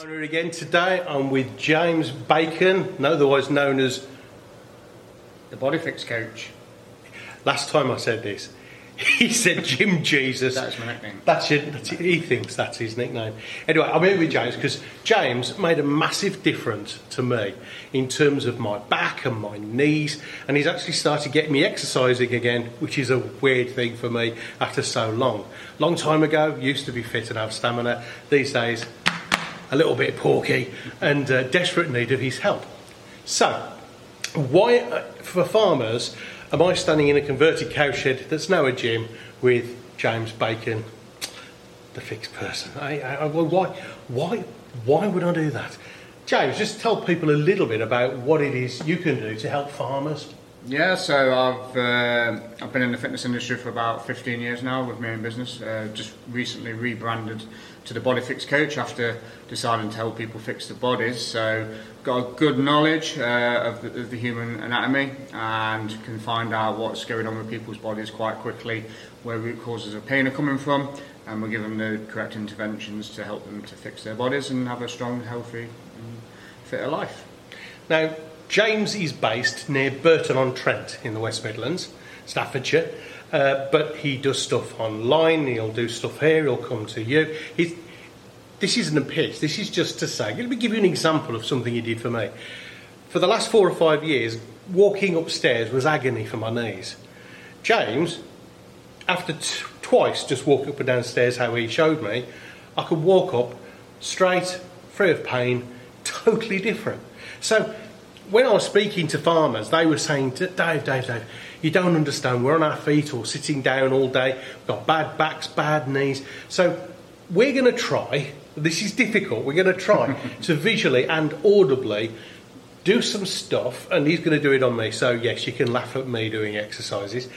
Here again today, I'm with James Bacon, otherwise known as. The Body Fix Coach. Last time I said this, he said Jim Jesus. That's my nickname. That's it. That's it. He thinks that's his nickname. Anyway, I'm here with James because James made a massive difference to me in terms of my back and my knees, and he's actually started getting me exercising again, which is a weird thing for me after so long. Long time ago, used to be fit and have stamina. These days, a little bit porky and uh, desperate need of his help. So, why, uh, for farmers, am I standing in a converted cowshed that's now a gym with James Bacon, the fixed person? I, I, well, why, why, why would I do that? James, just tell people a little bit about what it is you can do to help farmers. Yeah, so I've uh, I've been in the fitness industry for about 15 years now with my own business. Uh, just recently rebranded to the Body Fix Coach after deciding to help people fix their bodies. So got a good knowledge uh, of, the, of the human anatomy and can find out what's going on with people's bodies quite quickly, where root causes of pain are coming from, and we give them the correct interventions to help them to fix their bodies and have a strong, healthy, and fitter life. Now, James is based near Burton on Trent in the West Midlands, Staffordshire, uh, but he does stuff online. He'll do stuff here. He'll come to you. He's, this isn't a pitch. This is just to say. Let me give you an example of something he did for me. For the last four or five years, walking upstairs was agony for my knees. James, after t- twice just walking up and downstairs how he showed me, I could walk up straight, free of pain, totally different. So when I was speaking to farmers, they were saying, Dave, Dave, Dave, you don't understand. We're on our feet or sitting down all day. We've got bad backs, bad knees. So we're going to try, this is difficult, we're going to try to visually and audibly do some stuff, and he's going to do it on me. So, yes, you can laugh at me doing exercises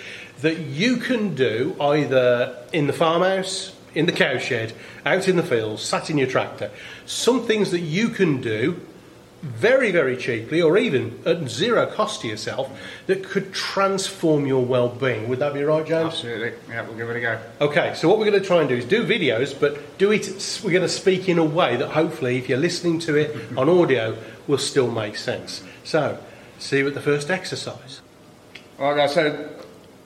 that you can do either in the farmhouse, in the cowshed, out in the fields, sat in your tractor. Some things that you can do very, very cheaply, or even at zero cost to yourself, that could transform your well-being. Would that be right, James? Absolutely. Yeah, we'll give it a go. Okay, so what we're going to try and do is do videos, but do it. We're going to speak in a way that hopefully, if you're listening to it on audio, will still make sense. So, see you at the first exercise. Well, so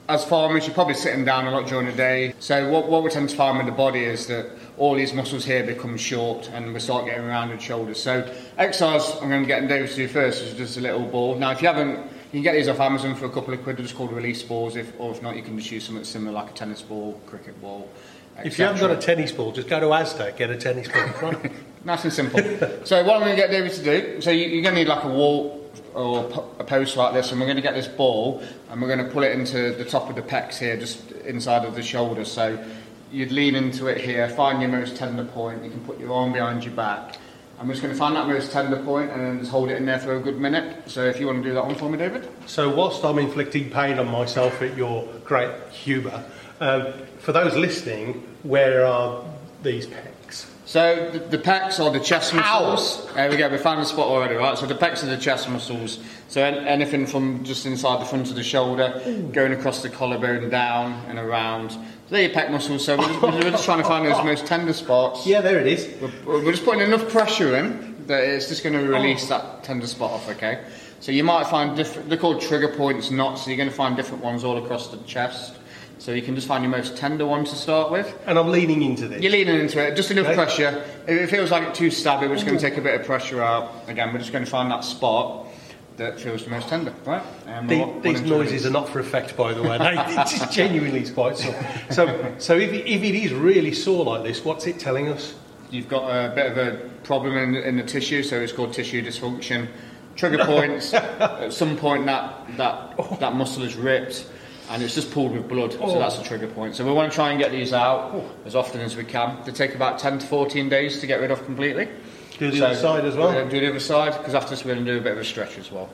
as farmers, you're probably sitting down a lot during the day. So what, what we tend to find with the body is that all these muscles here become short and we start getting rounded shoulders. So exercise I'm going to get David to do first is just a little ball. Now if you haven't, you can get these off Amazon for a couple of quid. They're just called release balls. If, or if not, you can just use something similar like a tennis ball, cricket ball. If you haven't got a tennis ball, just go to Asda, get a tennis ball. nice and simple. so what I'm going to get David to do, so you, you're going to need like a wall or a post like this and we're going to get this ball and we're going to pull it into the top of the pecs here just inside of the shoulder so you'd lean into it here find your most tender point you can put your arm behind your back I'm just going to find that most tender point and then just hold it in there for a good minute so if you want to do that one for me David so whilst I'm inflicting pain on myself at your great humour um, for those listening where are these pecs so the, the pecs are the chest muscles. Ow. There we go. We found the spot already, right? So the pecs are the chest muscles. So anything from just inside the front of the shoulder, Ooh. going across the collarbone, down and around. So they're your pec muscles. So we're just, we're just trying to find those most tender spots. Yeah, there it is. We're, we're just putting enough pressure in that it's just going to release that tender spot off. Okay. So you might find different. They're called trigger points, knots. So you're going to find different ones all across the chest. So you can just find your most tender one to start with. And I'm leaning into this. You're leaning into it, just enough okay. pressure. If it feels like it's too stabby, we're just going to mm. take a bit of pressure out. Again, we're just going to find that spot that feels the most tender, right? The, these noises are not for effect, by the way. it's just genuinely it's quite sore. So, so if, it, if it is really sore like this, what's it telling us? You've got a bit of a problem in, in the tissue, so it's called tissue dysfunction. Trigger points. at some point, that that oh. that muscle is ripped and it's just pulled with blood, oh. so that's a trigger point. So we want to try and get these out oh. as often as we can. They take about 10 to 14 days to get rid of completely. Do the so, other side as well? do the other side, because after this we're going to do a bit of a stretch as well.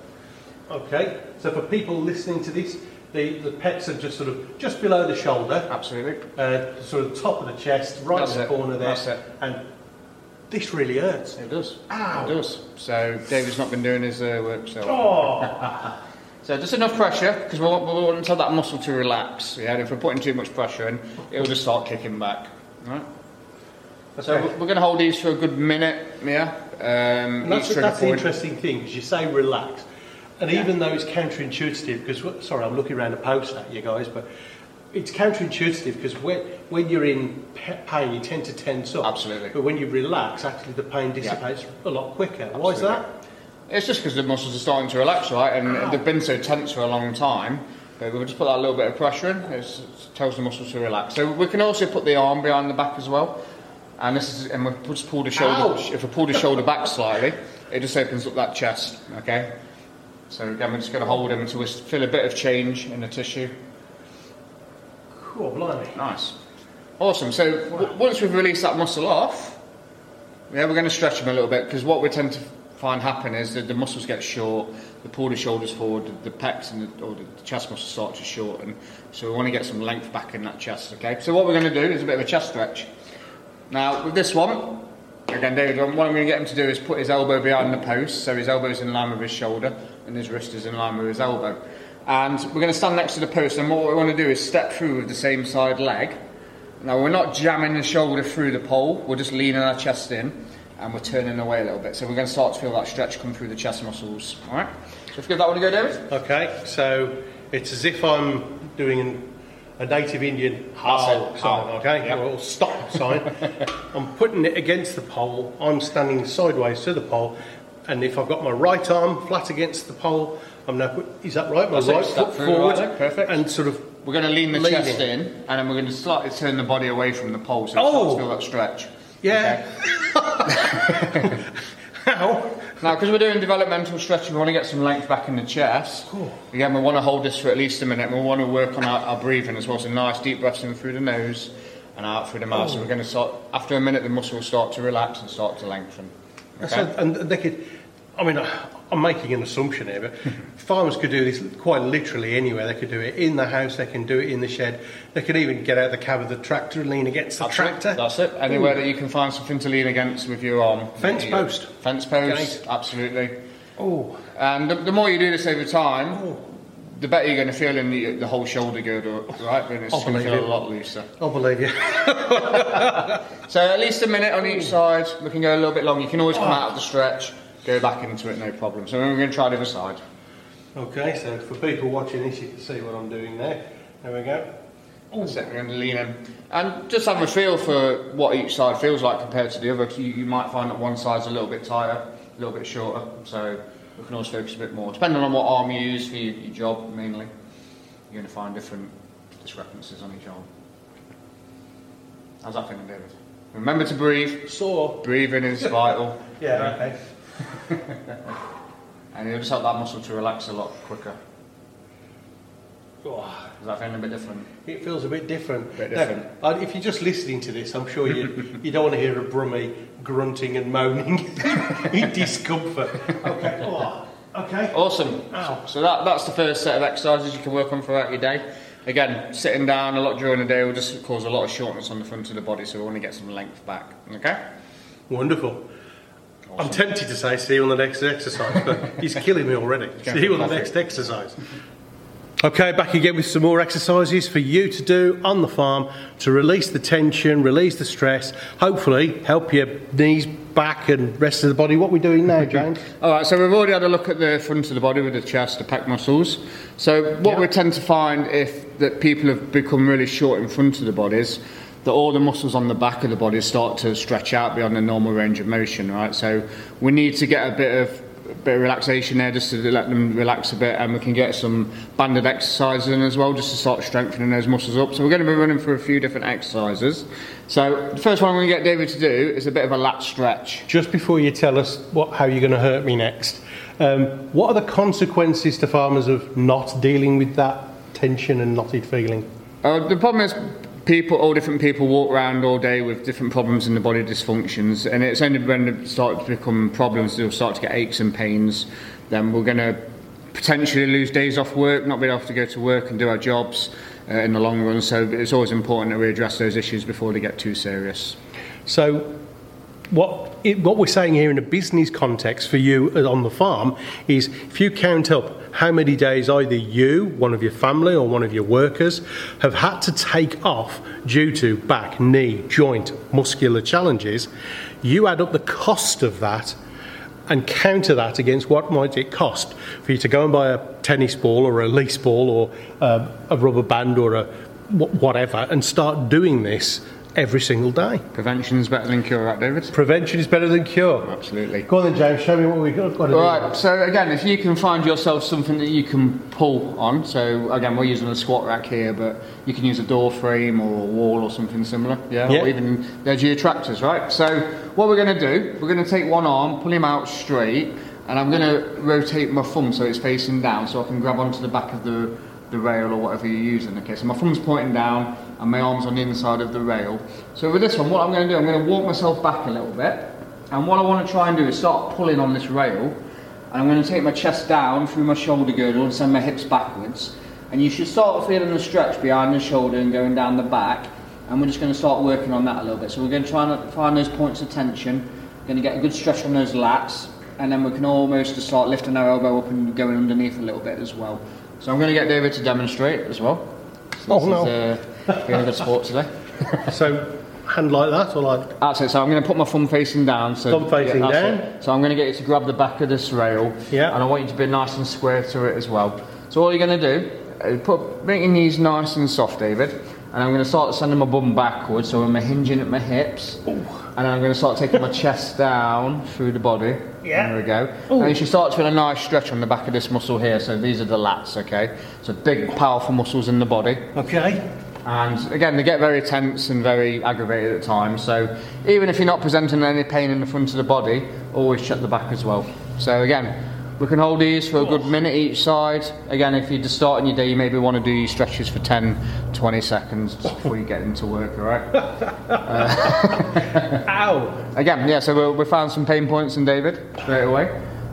Okay, so for people listening to this, the, the pecs are just sort of just below the shoulder. Absolutely. Uh, sort of top of the chest, right that's in the it. corner there. That's it. And this really hurts. It does. Ow. It does. So David's not been doing his uh, work, so. Oh. So just enough pressure, because we want, we want that muscle to relax. Yeah, and if we're putting too much pressure in, it'll just start kicking back. Right? So Okay. we're going to hold these for a good minute, yeah. Um, that's, that's the interesting thing because you say relax, and even though it's counterintuitive, because sorry, I'm looking around the post at you guys, but it's counterintuitive because when when you're in pain, you tend to tense up. Absolutely. But when you relax, actually the pain dissipates a lot quicker. Why is that? It's just because the muscles are starting to relax, right? And they've been so tense for a long time. But we'll just put that little bit of pressure in. It's, it tells the muscles to relax. So we can also put the arm behind the back as well. And this is, and we just pull the shoulder. If we pull the shoulder back slightly, it just opens up that chest. Okay. So again, we're just going to hold him until we feel a bit of change in the tissue. Cool, blimey. Nice. Awesome. So w- once we've released that muscle off, yeah, we're going to stretch him a little bit because what we tend to find happen is that the muscles get short, the pull the shoulders forward, the, the pecs and the, or the chest muscles start to shorten. So we want to get some length back in that chest. Okay. So what we're going to do is a bit of a chest stretch. Now with this one, again, David, what I'm going to get him to do is put his elbow behind the post, so his elbow is in line with his shoulder and his wrist is in line with his elbow. And we're going to stand next to the post, and what we want to do is step through with the same side leg. Now we're not jamming the shoulder through the pole, we're just leaning our chest in and we're turning away a little bit. So we're going to start to feel that stretch come through the chest muscles. Alright? So if you give that one a go, David. Okay, so it's as if I'm doing an, a native Indian how it, sign, okay, Yep. or stop sign. I'm putting it against the pole. I'm standing sideways to the pole, and if I've got my right arm flat against the pole, I'm now put. Is that right? My That's right foot forward, right perfect. and sort of. We're going to lean the Leaning. chest in and then we're going to slightly turn the body away from the pole so you Oh. feel that stretch. Yeah. How? Now, because we're doing developmental stretching, we want to get some length back in the chest. Cool. Again, we want to hold this for at least a minute. We want to work on our, our breathing as well. So nice deep breaths in through the nose and out through the mouth. So we're going to start, after a minute, the muscle will start to relax and start to lengthen. Okay? So, and they could. I mean, I'm making an assumption here, but farmers could do this quite literally anywhere. They could do it in the house. They can do it in the shed. They could even get out the cab of the tractor and lean against the That's tractor. it. That's it. Anywhere that you can find something to lean against with your arm. Fence You- post. Fence post, Gate. absolutely. Oh, And the, the more you do this over time, Oh. the better you're going to feel in the, the whole shoulder girdle, right? Then it's going to feel a it. lot looser. I believe you. So at least a minute on each oh. side. We can go a little bit long. You can always come oh. out of the stretch, go back into it, no problem. So we're going to try the other side. Okay, so for people watching this, you can see what I'm doing there. There we go. That's it. We're going to lean in and just have a feel for what each side feels like compared to the other. You, you might find that one side's a little bit tighter, a little bit shorter. So we can always focus a bit more, depending on what arm you use for your, your job mainly. You're going to find different discrepancies on each arm. How's that feeling, David? Remember to breathe. Sore. Breathing is vital. Yeah. Okay. And it'll just help that muscle to relax a lot quicker. Oh, Is that feeling a bit different? it feels a bit different. Bit different. uh, if you're just listening to this, I'm sure you you don't want to hear a brummy grunting and moaning in discomfort. Okay. Oh, okay. Awesome. Ow. So that, that's the first set of exercises you can work on throughout your day. Again, sitting down a lot during the day will just cause a lot of shortness on the front of the body, so we want to get some length back. Okay? Wonderful. I'm tempted to say see you on the next exercise, but he's killing me already. See you on the next exercise. Okay, back again with some more exercises for you to do on the farm to release the tension, release the stress, hopefully help your knees, back, and rest of the body. What are we doing now, James? All right, so we've already had a look at the front of the body with the chest, the pec muscles. So what Yeah. we tend to find if that people have become really short in front of the bodies, that all the muscles on the back of the body start to stretch out beyond the normal range of motion, right? So we need to get a bit of a bit of relaxation there just to let them relax a bit and we can get some banded exercises in as well just to start strengthening those muscles up. So we're going to be running through a few different exercises. So the first one I'm going to get David to do is a bit of a lat stretch. Just before you tell us what, how you're going to hurt me next, um, what are the consequences to farmers of not dealing with that tension and knotted feeling? Uh, the problem is, people, all different people walk around all day with different problems in the body dysfunctions, and it's only when they start to become problems, they'll start to get aches and pains. Then we're going to potentially lose days off work, not be able to go to work and do our jobs uh, in the long run. So it's always important that we address those issues before they get too serious. So, what it, what we're saying here in a business context for you on the farm is if you count up how many days either you, one of your family, or one of your workers have had to take off due to back, knee, joint, muscular challenges, you add up the cost of that and counter that against what might it cost for you to go and buy a tennis ball or a lease ball or uh, a rubber band or a whatever and start doing this every single day. Prevention is better than cure, right, David? Prevention is better than cure. Absolutely. Go on then, James. Show me what we've got to do. Right. So again, if you can find yourself something that you can pull on. So again, we're using a squat rack here, but you can use a door frame or a wall or something similar. Yeah. Yeah. Or even the edge of your tractors, right? So what we're going to do, we're going to take one arm, pull him out straight, and I'm going to rotate my thumb so it's facing down, so I can grab onto the back of the the rail or whatever you're using. Okay, so my thumb's pointing down and my arm's on the inside of the rail. So with this one, what I'm going to do, I'm going to walk myself back a little bit. And what I want to try and do is start pulling on this rail. And I'm going to take my chest down through my shoulder girdle and send my hips backwards. And you should start feeling the stretch behind the shoulder and going down the back. And we're just going to start working on that a little bit. So we're going to try and find those points of tension. Going to get a good stretch on those lats. And then we can almost just start lifting our elbow up and going underneath a little bit as well. So I'm going to get David to demonstrate as well. So Oh, no. Is, uh, being a good sport today. So, hand like that or like. That's it. So I'm going to put my thumb facing down. So Thumb facing that's down. it. So I'm going to get you to grab the back of this rail. Yeah. And I want you to be nice and square to it as well. So all you're going to do is put make your knees nice and soft, David. And I'm going to start sending my bum backwards. So I'm hinging at my hips. Ooh. And I'm going to start taking my chest down through the body. Yeah. There we go. And you should start to feel a nice stretch on the back of this muscle here. So these are the lats, okay? So big, powerful muscles in the body. Okay. And again, they get very tense and very aggravated at times. So even if you're not presenting any pain in the front of the body, always check the back as well. So again, we can hold these for a good minute each side. Again, if you're just starting your day, you maybe want to do your stretches for 10, 20 seconds before you get into work, all right? Ow. Again, yeah, so we, we found some pain points in David straight away.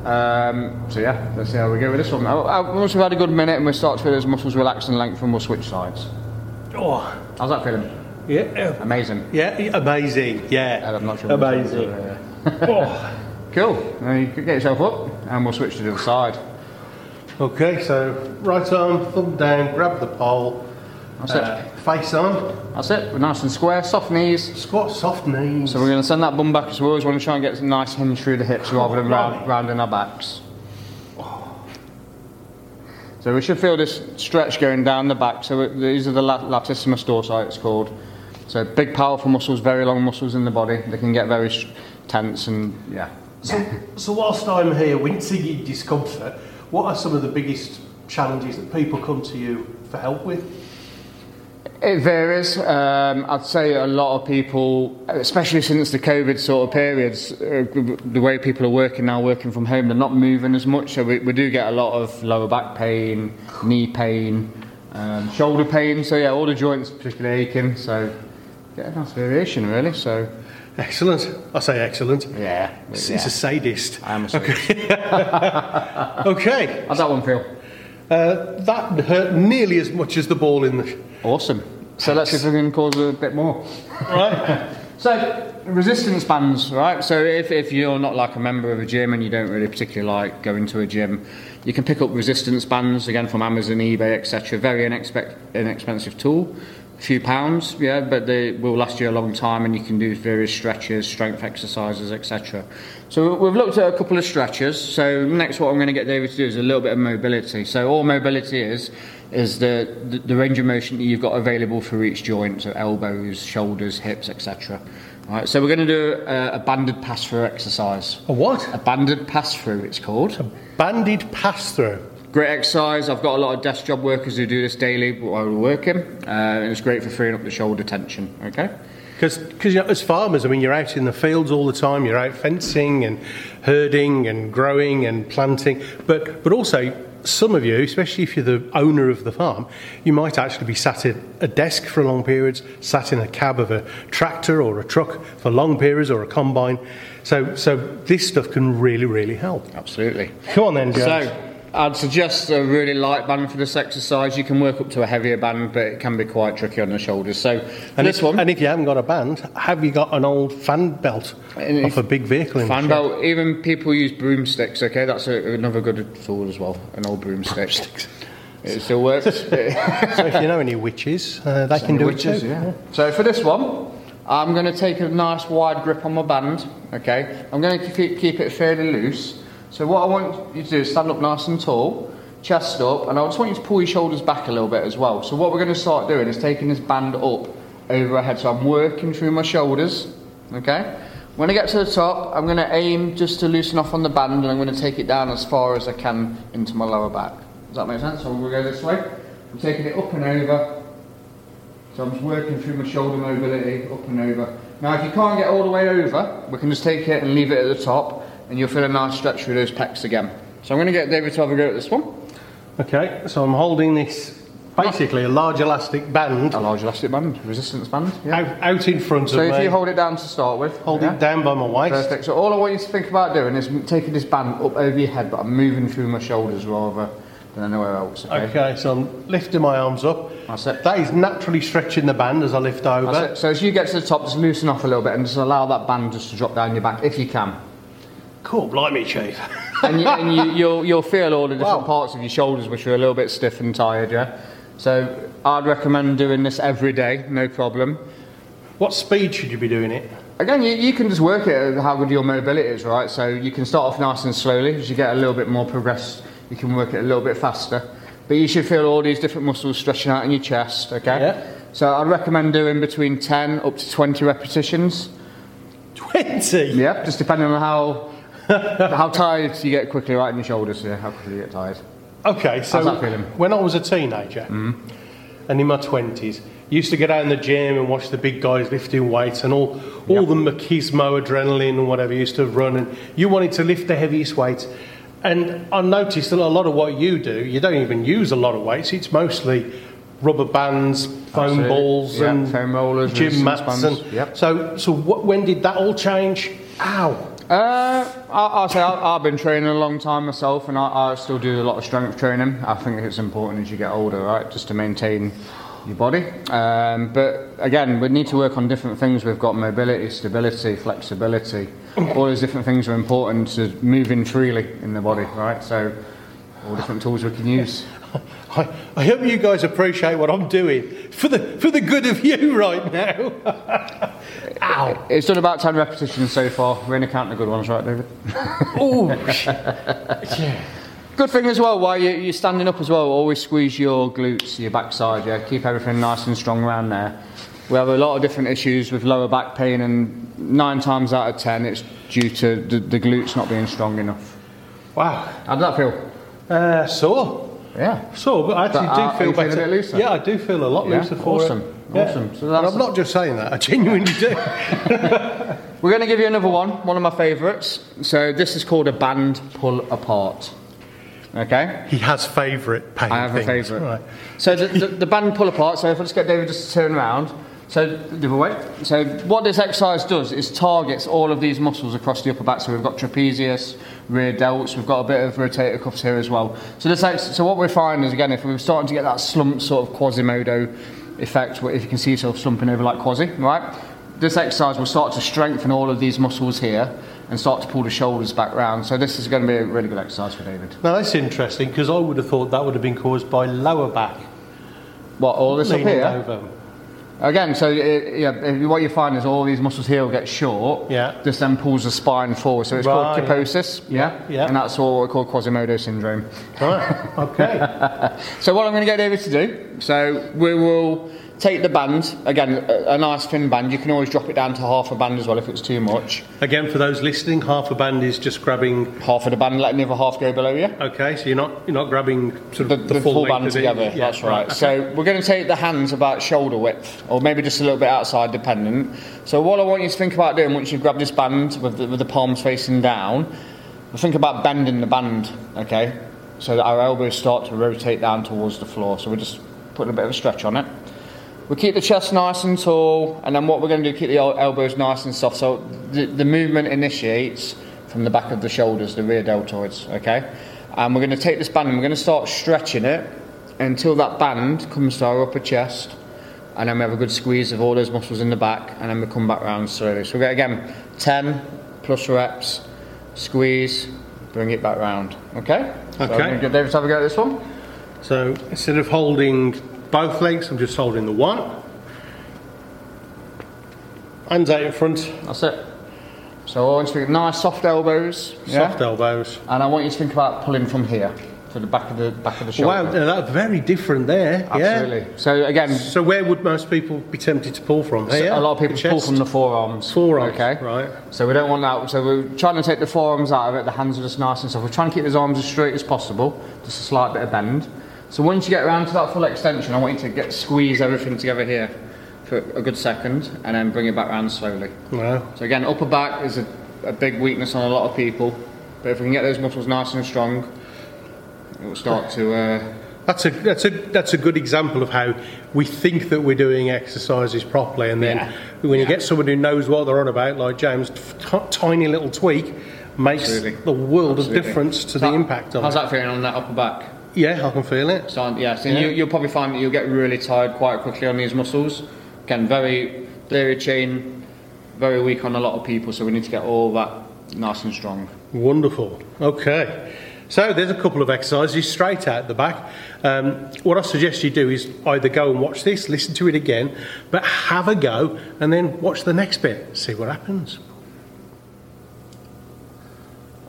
Um, so yeah, let's see how we go with this one. Uh, uh, Once we've had a good minute and we start to feel those muscles relax and lengthen, we'll switch sides. Oh. How's that feeling? Yeah. Amazing. Yeah. Amazing. Yeah. I'm not sure. Amazing. oh. Cool. Now you can get yourself up and we'll switch to the other side. Okay, so right arm, thumb down, grab the pole, That's uh, face on, That's it. We're nice and square, soft knees. squat, soft knees. So we're going to send that bum back as we always want to try and get a nice hinge through the hips rather than round, rounding our backs. So we should feel this stretch going down the back. So these are the latissimus dorsi, it's called. So big, powerful muscles, very long muscles in the body. They can get very tense and yeah. So, so whilst I'm here wincing in discomfort, what are some of the biggest challenges that people come to you for help with? It varies. Um, I'd say a lot of people, especially since the COVID sort of periods, uh, the way people are working now, working from home, they're not moving as much. So we, we do get a lot of lower back pain, knee pain, um, shoulder pain. So yeah, all the joints particularly aching. So yeah, nice variation really. So Excellent. I say excellent. yeah, it's, yeah. a sadist. I am a sadist. Okay, How's that one feel? Uh, that hurt nearly as much as the ball in the. Awesome. So let's see if we can cause a bit more. Right? So, resistance bands, right? So, if, if you're not like a member of a gym and you don't really particularly like going to a gym, you can pick up resistance bands again from Amazon, eBay, etc. Very inexpe- inexpensive tool, few pounds, yeah, but they will last you a long time and you can do various stretches, strength exercises, etc. So, we've looked at a couple of stretches. So, next, what I'm going to get David to do is a little bit of mobility. So, all mobility is is the, the, the range of motion that you've got available for each joint, so elbows, shoulders, hips, etc. Right, so we're going to do a, a banded pass through exercise. A what? A banded pass through, it's called. A banded pass through. Great exercise. I've got a lot of desk job workers who do this daily while we're working. Uh, and it's great for freeing up the shoulder tension. Okay. Because you know, as farmers, I mean, you're out in the fields all the time. You're out fencing and herding and growing and planting. But but also, some of you, especially if you're the owner of the farm, you might actually be sat at a desk for long periods, sat in a cab of a tractor or a truck for long periods or a combine. So so this stuff can really really help. Absolutely. Come on then, James. So, I'd suggest a really light band for this exercise. You can work up to a heavier band, but it can be quite tricky on the shoulders. So And this if, one, And if you haven't got a band, have you got an old fan belt off a big vehicle in fan belt. Even people use broomsticks. Okay, that's a, another good tool as well. An old broomstick. It still works. So if you know any witches, uh, they can do Which it too. yeah. So for this one, I'm going to take a nice wide grip on my band. Okay, I'm going to keep, keep it fairly loose. So what I want you to do is stand up nice and tall, chest up, and I just want you to pull your shoulders back a little bit as well. So what we're going to start doing is taking this band up over my head. So I'm working through my shoulders. Okay. When I get to the top, I'm going to aim just to loosen off on the band, and I'm going to take it down as far as I can into my lower back. Does that make sense? So we'll go this way. I'm taking it up and over, so I'm just working through my shoulder mobility, up and over. Now, if you can't get all the way over, we can just take it and leave it at the top, and you'll feel a nice stretch through those pecs again. So I'm going to get David to have a go at this one. Okay, so I'm holding this basically a large elastic band A large elastic band, resistance band. Yeah. out, out in front So of me. So if you hold it down to start with, hold yeah. it down by my waist. Perfect. So all I want you to think about doing is taking this band up over your head, but I'm moving through my shoulders rather than anywhere else. Okay. Okay, so I'm lifting my arms up. That's it. That is naturally stretching the band as I lift over. That's it. So as you get to the top, just loosen off a little bit and just allow that band just to drop down your back if you can. Cool, blimey, chief. and, you, and you, you'll, you'll feel all the different Wow. parts of your shoulders which are a little bit stiff and tired, yeah? So I'd recommend doing this every day, no problem. what speed should you be doing it? Again, you, you can just work it at how good your mobility is, right? So you can start off nice and slowly. As you get a little bit more progress, you can work it a little bit faster. But you should feel all these different muscles stretching out in your chest, okay? Yeah. So I'd recommend doing between 10 up to 20 repetitions. 20? Yeah, just depending on how how tired you get quickly right in your shoulders, yeah, how quickly you get tired. Okay, so How's that feeling? when I was a teenager mm-hmm. and in my 20s, used to get out in the gym and watch the big guys lifting weights and all, all Yep. the machismo adrenaline and whatever used to run and you wanted to lift the heaviest weights. And I noticed that a lot of what you do, you don't even use a lot of weights. It's mostly rubber bands, foam balls, Yeah, and foam rollers, gym resistance mats. bands. And Yep. So, so what, when did that all change? Ow! Uh, I, I'll say I, I've been training a long time myself, and I, I still do a lot of strength training. I think it's important as you get older, right, just to maintain your body. Um, but again, we need to work on different things. We've got mobility, stability, flexibility. All those different things are important to moving freely in the body, right? So, all different tools we can use. I, I hope you guys appreciate what I'm doing for the for the good of you right now. Ow! It's done about 10 repetitions so far. We're only counting the good ones, right, David? Oh, yeah. Good thing as well, while you, you're standing up as well, always squeeze your glutes, your backside, yeah, keep everything nice and strong around there. We have a lot of different issues with lower back pain, and nine times out of ten, it's due to the, the glutes not being strong enough. Wow. How does that feel? Uh, sore. Yeah. Sore, but I actually But, uh, do are feel better. a bit looser? Yeah, I do feel a lot Yeah? looser for Awesome. it. Yeah. Awesome. So and I'm not just saying that. I genuinely do. We're going to give you another one, one of my favourites. So this is called a band pull apart. Okay. he has favourite pain I have a favourite. Right. So the, the, the band pull apart. So if I just get David just to turn around. So the other way. So what this exercise does is targets all of these muscles across the upper back. So we've got trapezius, rear delts. We've got a bit of rotator cuffs here as well. So this ex- so what we're finding is again if we're starting to get that slump sort of Quasimodo effect, if you can see yourself slumping over like quasi, right? This exercise will start to strengthen all of these muscles here and start to pull the shoulders back round. So this is going to be a really good exercise for David. Now that's interesting because I would have thought that would have been caused by lower back What all this up leaning here? over. Again, so it, yeah, eh, what you find is all these muscles here will get short. Yeah. This then pulls the spine forward. So it's called Right. kyphosis. Yeah. Yeah. And that's what we call Quasimodo syndrome. Right. Okay. So what I'm going to get David to do, so we will take the band again, a, a nice thin band. You can always drop it down to half a band as well if it's too much. Again, for those listening, half a band is just grabbing. Half of the band, letting the other half go below you. Okay, so you're not you're not grabbing sort The, of the, the, full, length band together. Yeah, that's right. So we're going to take the hands about shoulder width, or maybe just a little bit outside, dependent. So what I want you to think about doing once you've grabbed this band with the, with the palms facing down, think about bending the band, okay, so that our elbows start to rotate down towards the floor. So we're just putting a bit of a stretch on it. We keep the chest nice and tall, and then what we're going to do, keep the elbows nice and soft. So the, the movement initiates from the back of the shoulders, the rear deltoids, okay? And we're going to take this band and we're going to start stretching it until that band comes to our upper chest. And then we have a good squeeze of all those muscles in the back, and then we come back round slowly. So we get again 10 plus reps, squeeze, bring it back round. Okay? Okay. get David have a go at this one. So instead of holding both legs, I'm just holding the one. Hands out in front, That's it. So I want you to think nice soft elbows. yeah? soft elbows. And I want you to think about pulling from here to the back of the back of the shoulder. Wow, that's very different there. Absolutely. So again, So where would most people be tempted to pull from? Here? a lot of people pull from the forearms. forearms. Okay. Right. So we don't want that. So we're trying to take the forearms out of it. The hands are just nice and soft. We're trying to keep those arms as straight as possible, just a slight bit of bend. So once you get around to that full extension, I want you to get squeeze everything together here for a good second, and then bring it back round slowly. Wow. So again, upper back is a, a big weakness on a lot of people, but if we can get those muscles nice and strong, it will start to. Uh, That's a that's a that's a good example of how we think that we're doing exercises properly, and then Yeah. when you Yeah. get someone who knows what they're on about, like James, t- tiny little tweak makes Absolutely. the world Absolutely. of difference to the impact of How's it. that feeling on that upper back? Yeah, I can feel it. So yeah, so Yeah. You, you'll probably find that you'll get really tired quite quickly on these muscles. Again, very theory chain, very weak on a lot of people. So we need to get all that nice and strong. Wonderful. Okay. So there's a couple of exercises straight out the back. Um, what I suggest you do is either go and watch this, listen to it again, but have a go and then watch the next bit, see what happens.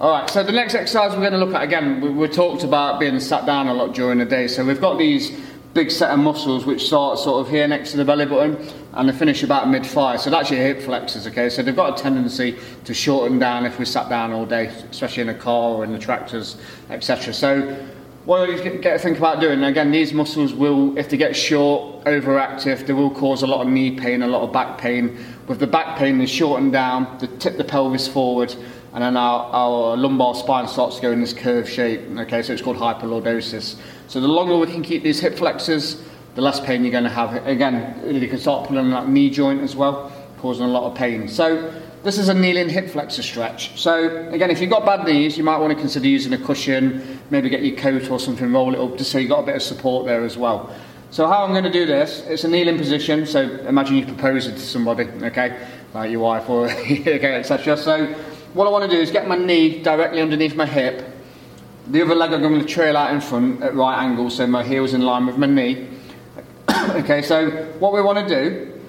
All right, so the next exercise we're going to look at again, we, we talked about being sat down a lot during the day. So we've got these big set of muscles which start sort of here next to the belly button and they finish about mid thigh. So that's your hip flexors, okay? So they've got a tendency to shorten down if we sat down all day, especially in a car or in the tractors, etc. So what you get to think about doing, again, these muscles will, if they get short, overactive, they will cause a lot of knee pain, a lot of back pain. With the back pain, they shorten down, they tip the pelvis forward, and then our, our lumbar spine starts to go in this curved shape. Okay, so it's called hyperlordosis. So the longer we can keep these hip flexors, the less pain you're going to have. Again, you can start pulling on that knee joint as well, causing a lot of pain. So this is a kneeling hip flexor stretch. So again, if you've got bad knees, you might want to consider using a cushion, maybe get your coat or something, roll it up, just so you've got a bit of support there as well. So how I'm going to do this, it's a kneeling position, so imagine you propose it to somebody, okay, like your wife or okay, etc. So what I want to do is get my knee directly underneath my hip, the other leg I'm going to trail out in front at right angles, so my heel's in line with my knee. okay, so what we want to do,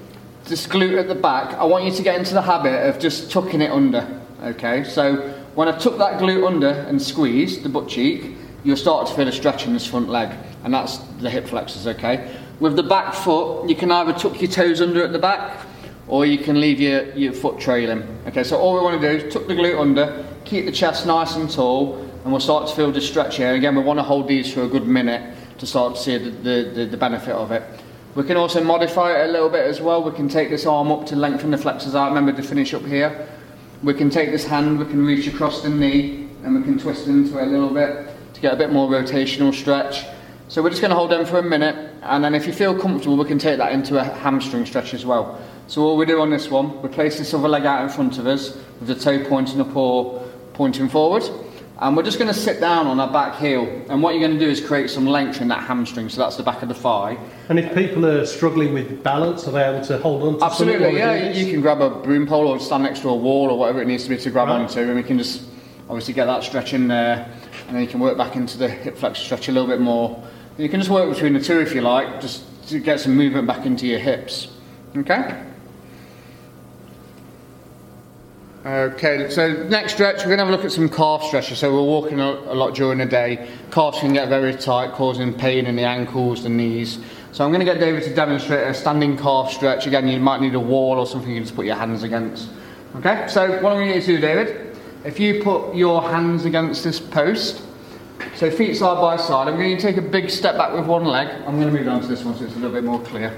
this glute at the back, I want you to get into the habit of just tucking it under. Okay, so when I tuck that glute under and squeeze the butt cheek, you'll start to feel a stretch in this front leg, and that's the hip flexors. Okay, with the back foot, you can either tuck your toes under at the back, or you can leave your, your foot trailing. Okay, so all we want to do is tuck the glute under, keep the chest nice and tall, and we'll start to feel the stretch here. Again, we want to hold these for a good minute to start to see the, the, the, the benefit of it. We can also modify it a little bit as well. We can take this arm up to lengthen the flexors out. Remember to finish up here. We can take this hand, we can reach across the knee, and we can twist into it a little bit to get a bit more rotational stretch. So we're just going to hold them for a minute, and then if you feel comfortable, we can take that into a hamstring stretch as well. So what we do on this one, we place this other leg out in front of us with the toe pointing up or pointing forward. And we're just going to sit down on our back heel. And what you're going to do is create some length in that hamstring. So that's the back of the thigh. And if people are struggling with balance, are they able to hold on to Absolutely, yeah. You can grab a broom pole or stand next to a wall or whatever it needs to be to grab Right. onto, and we can just obviously get that stretch in there, and then you can work back into the hip flexor stretch a little bit more. You can just work between the two if you like, just to get some movement back into your hips. Okay. Okay, so next stretch, we're going to have a look at some calf stretches. So we're walking a, a lot during the day. Calves can get very tight, causing pain in the ankles, the knees. So I'm going to get David to demonstrate a standing calf stretch. Again, you might need a wall or something you can just put your hands against. Okay, so what I'm going to to do, David, if you put your hands against this post, so feet side by side, I'm going to take a big step back with one leg. I'm going to move on to this one so it's a little bit more clear.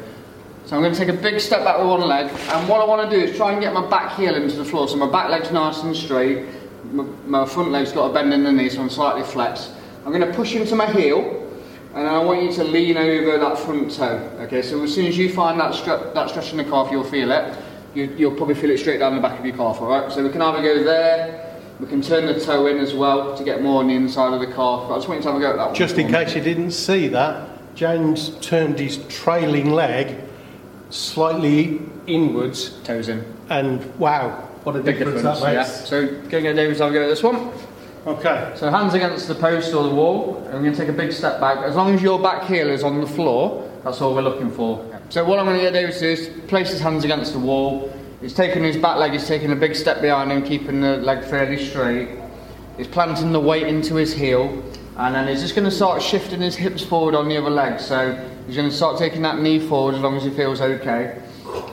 So I'm going to take a big step back with one leg, and what I want to do is try and get my back heel into the floor. So my back leg's nice and straight, my, my front leg's got a bend in the knee, so I'm slightly flexed. I'm going to push into my heel, and I want you to lean over that front toe. Okay, so as soon as you find that, stre- that stretch in the calf, you'll feel it. You, you'll probably feel it straight down the back of your calf, alright? So we can either go there, We can turn the toe in as well to get more on the inside of the calf. But I just want you to have a go at that one. Just in case you didn't see that, James turned his trailing leg slightly inwards, Toes in. and wow, what a Big difference, difference, that yeah. makes. So, going to get David to have a go at this one. Okay, So hands against the post or the wall, and we're going to take a big step back. As long as your back heel is on the floor, that's all we're looking for. So what I'm going to get David to do is place his hands against the wall. He's taking his back leg, he's taking a big step behind him, keeping the leg fairly straight. He's planting the weight into his heel, and then he's just going to start shifting his hips forward on the other leg. So he's going to start taking that knee forward as long as he feels okay.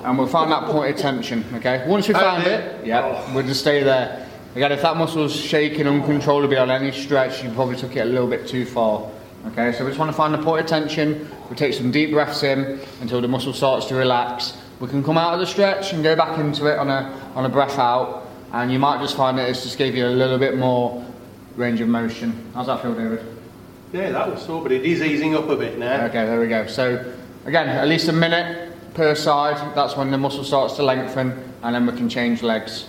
And we'll find that point of tension, okay? Once we oh, found it, yeah, we'll just stay there. Again, if that muscle's shaking uncontrollably on any stretch, you probably took it a little bit too far. Okay, so we just want to find the point of tension. We take some deep breaths in until the muscle starts to relax. We can come out of the stretch and go back into it on a on a breath out, and you might just find that it's just gave you a little bit more range of motion. How's that feel, David? yeah, that was sore, but it is easing up a bit now. Okay, there we go. So again, at least a minute per side. That's when the muscle starts to lengthen, and then we can change legs.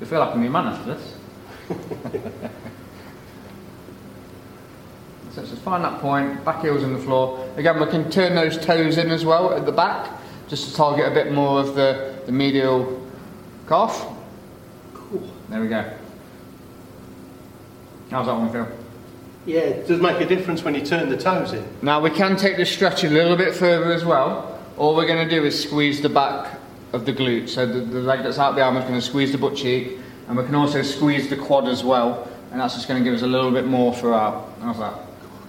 You feel like a new man after this. so just find that point, back heels in the floor. Again, we can turn those toes in as well at the back, just to target a bit more of the, the medial calf. Cool. There we go. How's that one feel? Yeah, it does make a difference when you turn the toes in. Now we can take this stretch a little bit further as well. All we're going to do is squeeze the back of the glute. So the, the leg that's out the arm is going to squeeze the butt cheek, and we can also squeeze the quad as well. And that's just going to give us a little bit more throughout. How's that?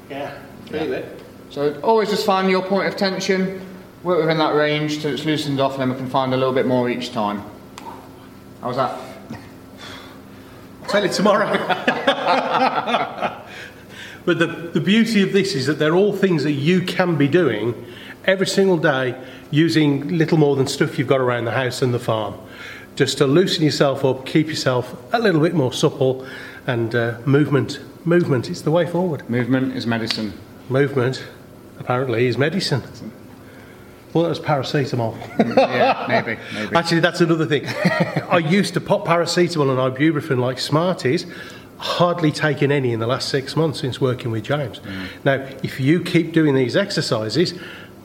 Yeah, feel it. So always just find your point of tension, work within that range till it's loosened off, and then we can find a little bit more each time. How's that? Tell you tomorrow. but the, the beauty of this is that they're all things that you can be doing every single day using little more than stuff you've got around the house and the farm. Just to loosen yourself up, keep yourself a little bit more supple, and uh, movement. Movement is the way forward. Movement is medicine. Movement, apparently, is medicine. Well, that was paracetamol. yeah, maybe, maybe. Actually, that's another thing. I used to pop paracetamol and ibuprofen like Smarties. Hardly taken any in the last six months since working with James. Now, if you keep doing these exercises,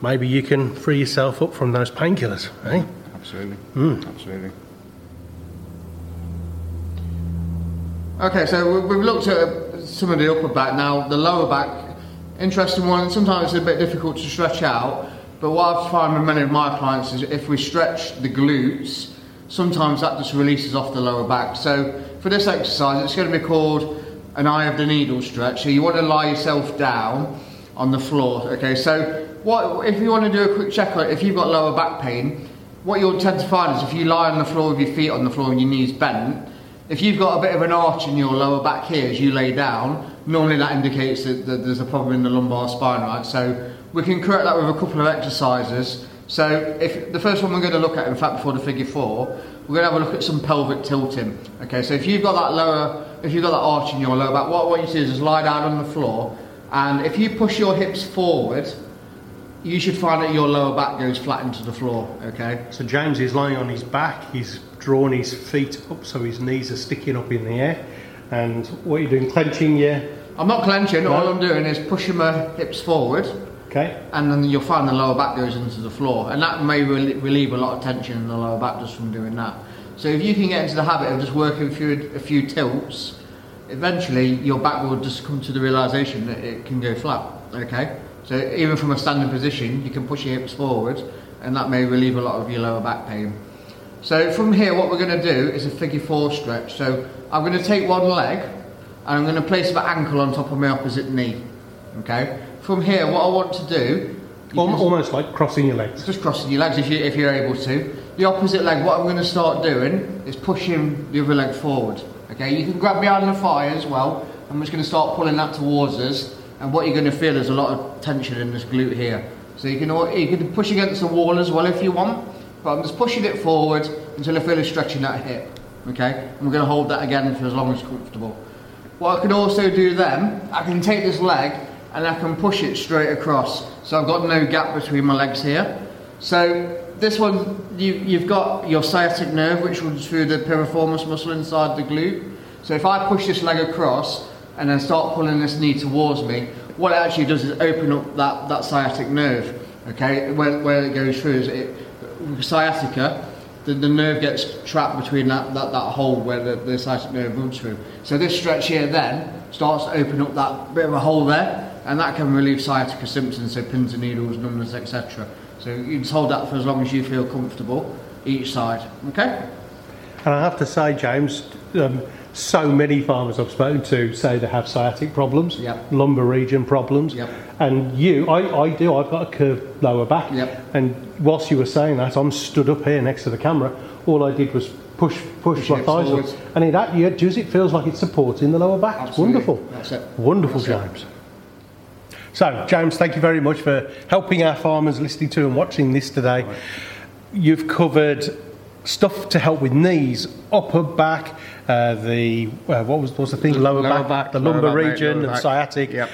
maybe you can free yourself up from those painkillers. Eh? Absolutely. Absolutely. Okay, so we- we've looked at some of the upper back. Now, the lower back, interesting one. Sometimes it's a bit difficult to stretch out, but what I've found with many of my clients is if we stretch the glutes, sometimes that just releases off the lower back. So for this exercise, it's going to be called an eye of the needle stretch. So you want to lie yourself down on the floor. Okay, so what if you want to do a quick check if you've got lower back pain, what you'll tend to find is if you lie on the floor with your feet on the floor and your knees bent, if you've got a bit of an arch in your lower back here as you lay down, normally that indicates that, that there's a problem in the lumbar spine, right? So we can correct that with a couple of exercises. So if the first one we're going to look at, in fact, before the figure four, we're going to have a look at some pelvic tilting. Okay, so if you've got that lower, if you've got that arch in your lower back, what, what you to do is just lie down on the floor, and if you push your hips forward, you should find that your lower back goes flat into the floor. Okay. So James is lying on his back. He's drawn his feet up so his knees are sticking up in the air. And what are you doing? Clenching your. I'm not clenching. All I'm doing is pushing my hips forward, Okay. and then you'll find the lower back goes into the floor, and that may rel- relieve a lot of tension in the lower back just from doing that. So if you can get into the habit of just working through a few tilts, eventually your back will just come to the realization that it can go flat. Okay. So even from a standing position, you can push your hips forward, and that may relieve a lot of your lower back pain. So from here, what we're going to do is a figure four stretch. So I'm going to take one leg, and I'm going to place my ankle on top of my opposite knee. Okay. From here, what I want to do, you Al- can- Almost like crossing your legs. just crossing your legs if, you, if you're able to. The opposite leg, what I'm going to start doing is pushing the other leg forward. Okay, you can grab behind the thigh as well. I'm just going to start pulling that towards us, and what you're going to feel is a lot of tension in this glute here. So you can you can push against the wall as well if you want, but I'm just pushing it forward until I feel it stretching that hip. Okay, and we're going to hold that again for as long as comfortable. What I can also do then, I can take this leg and I can push it straight across. So I've got no gap between my legs here. So this one, you, you've got your sciatic nerve, which runs through the piriformis muscle inside the glute. So if I push this leg across and then start pulling this knee towards me, what it actually does is open up that, that sciatic nerve. Okay, where, where it goes through is it sciatica. The, the nerve gets trapped between that, that, that hole where the, the sciatic nerve runs through. So this stretch here then starts to open up that bit of a hole there, and that can relieve sciatica symptoms, so pins and needles, numbness, etc. So you just hold that for as long as you feel comfortable each side. Okay? And I have to say, James, um, so many farmers I've spoken to say they have sciatic problems, Yep. lumbar region problems. Yep. And you, I, I do, I've got a curved lower back. Yep. And whilst you were saying that, I'm stood up here next to the camera. All I did was push push my thighs forwards. up. And it, act- it, does it feels like it's supporting the lower back. It's wonderful. That's it. Wonderful, That's it. So, James, thank you very much for helping our farmers listening to and watching this today. You've covered stuff to help with knees, upper back, uh, the uh, what was what was the thing, lower, back, the lumbar back, region, lower and sciatic. Yep.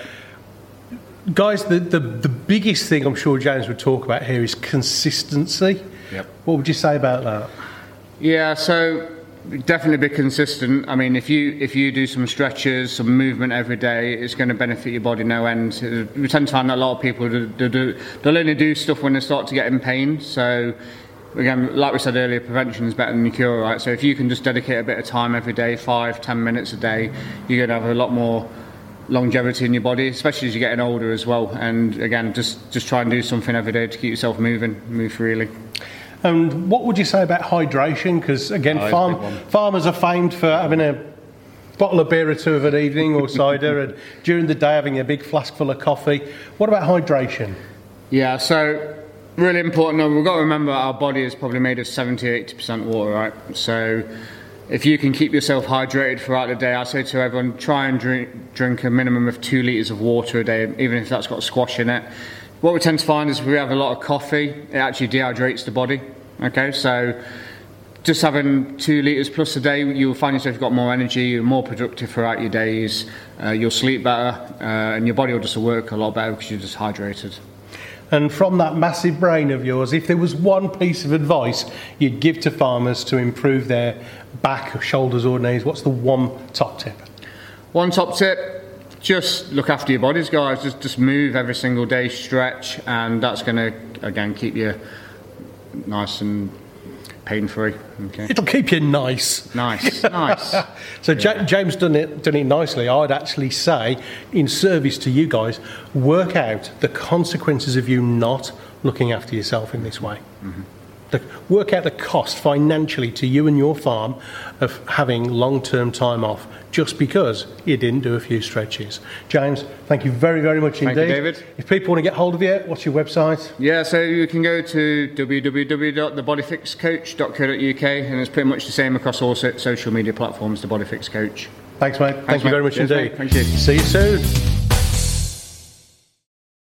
Guys, the, the the biggest thing I'm sure James would talk about here is consistency. Yep. What would you say about that? Yeah, so definitely be consistent. I mean, if you if you do some stretches, some movement every day, it's going to benefit your body no end. We tend to find that a lot of people do, do, do, they'll only do stuff when they start to get in pain. So again, like we said earlier, prevention is better than cure, right? So if you can just dedicate a bit of time every day, five, ten minutes a day, you're going to have a lot more longevity in your body, especially as you're getting older as well. And again, just just try and do something every day to keep yourself moving, move freely. And what would you say about hydration? Because again, Oh, farm, farmers are famed for having a bottle of beer or two of an evening or cider, and during the day having a big flask full of coffee. What about hydration? Yeah, so really important. We've got to remember our body is probably made of 70 80% water, right? So if you can keep yourself hydrated throughout the day, I say to everyone, try and drink, drink a minimum of two litres of water a day, even if that's got squash in it. What we tend to find is we have a lot of coffee, it actually dehydrates the body. Okay, so just having two litres plus a day, you'll find yourself you've got more energy, you're more productive throughout your days, uh, you'll sleep better, uh, and your body will just work a lot better because you're just hydrated. And from that massive brain of yours, if there was one piece of advice you'd give to farmers to improve their back, shoulders, or knees, what's the one top tip? One top tip: just look after your bodies, guys. Just just move every single day, stretch, and that's going to again keep you nice and pain free. Okay. It'll keep you nice. Nice, nice. So Ja- James done it done it nicely. I'd actually say, in service to you guys, work out the consequences of you not looking after yourself in this way. Mm-hmm. The, work out the cost financially to you and your farm of having long-term time off just because you didn't do a few stretches. James, thank you very, very much indeed. Thank you. David. If people want to get hold of you, what's your website? Yeah, so you can go to www.thebodyfixcoach.co.uk, and it's pretty much the same across all social media platforms. The Body Fix Coach. Thanks, mate. Thank you mate. very much Cheers, indeed. mate. Thank you. See you soon.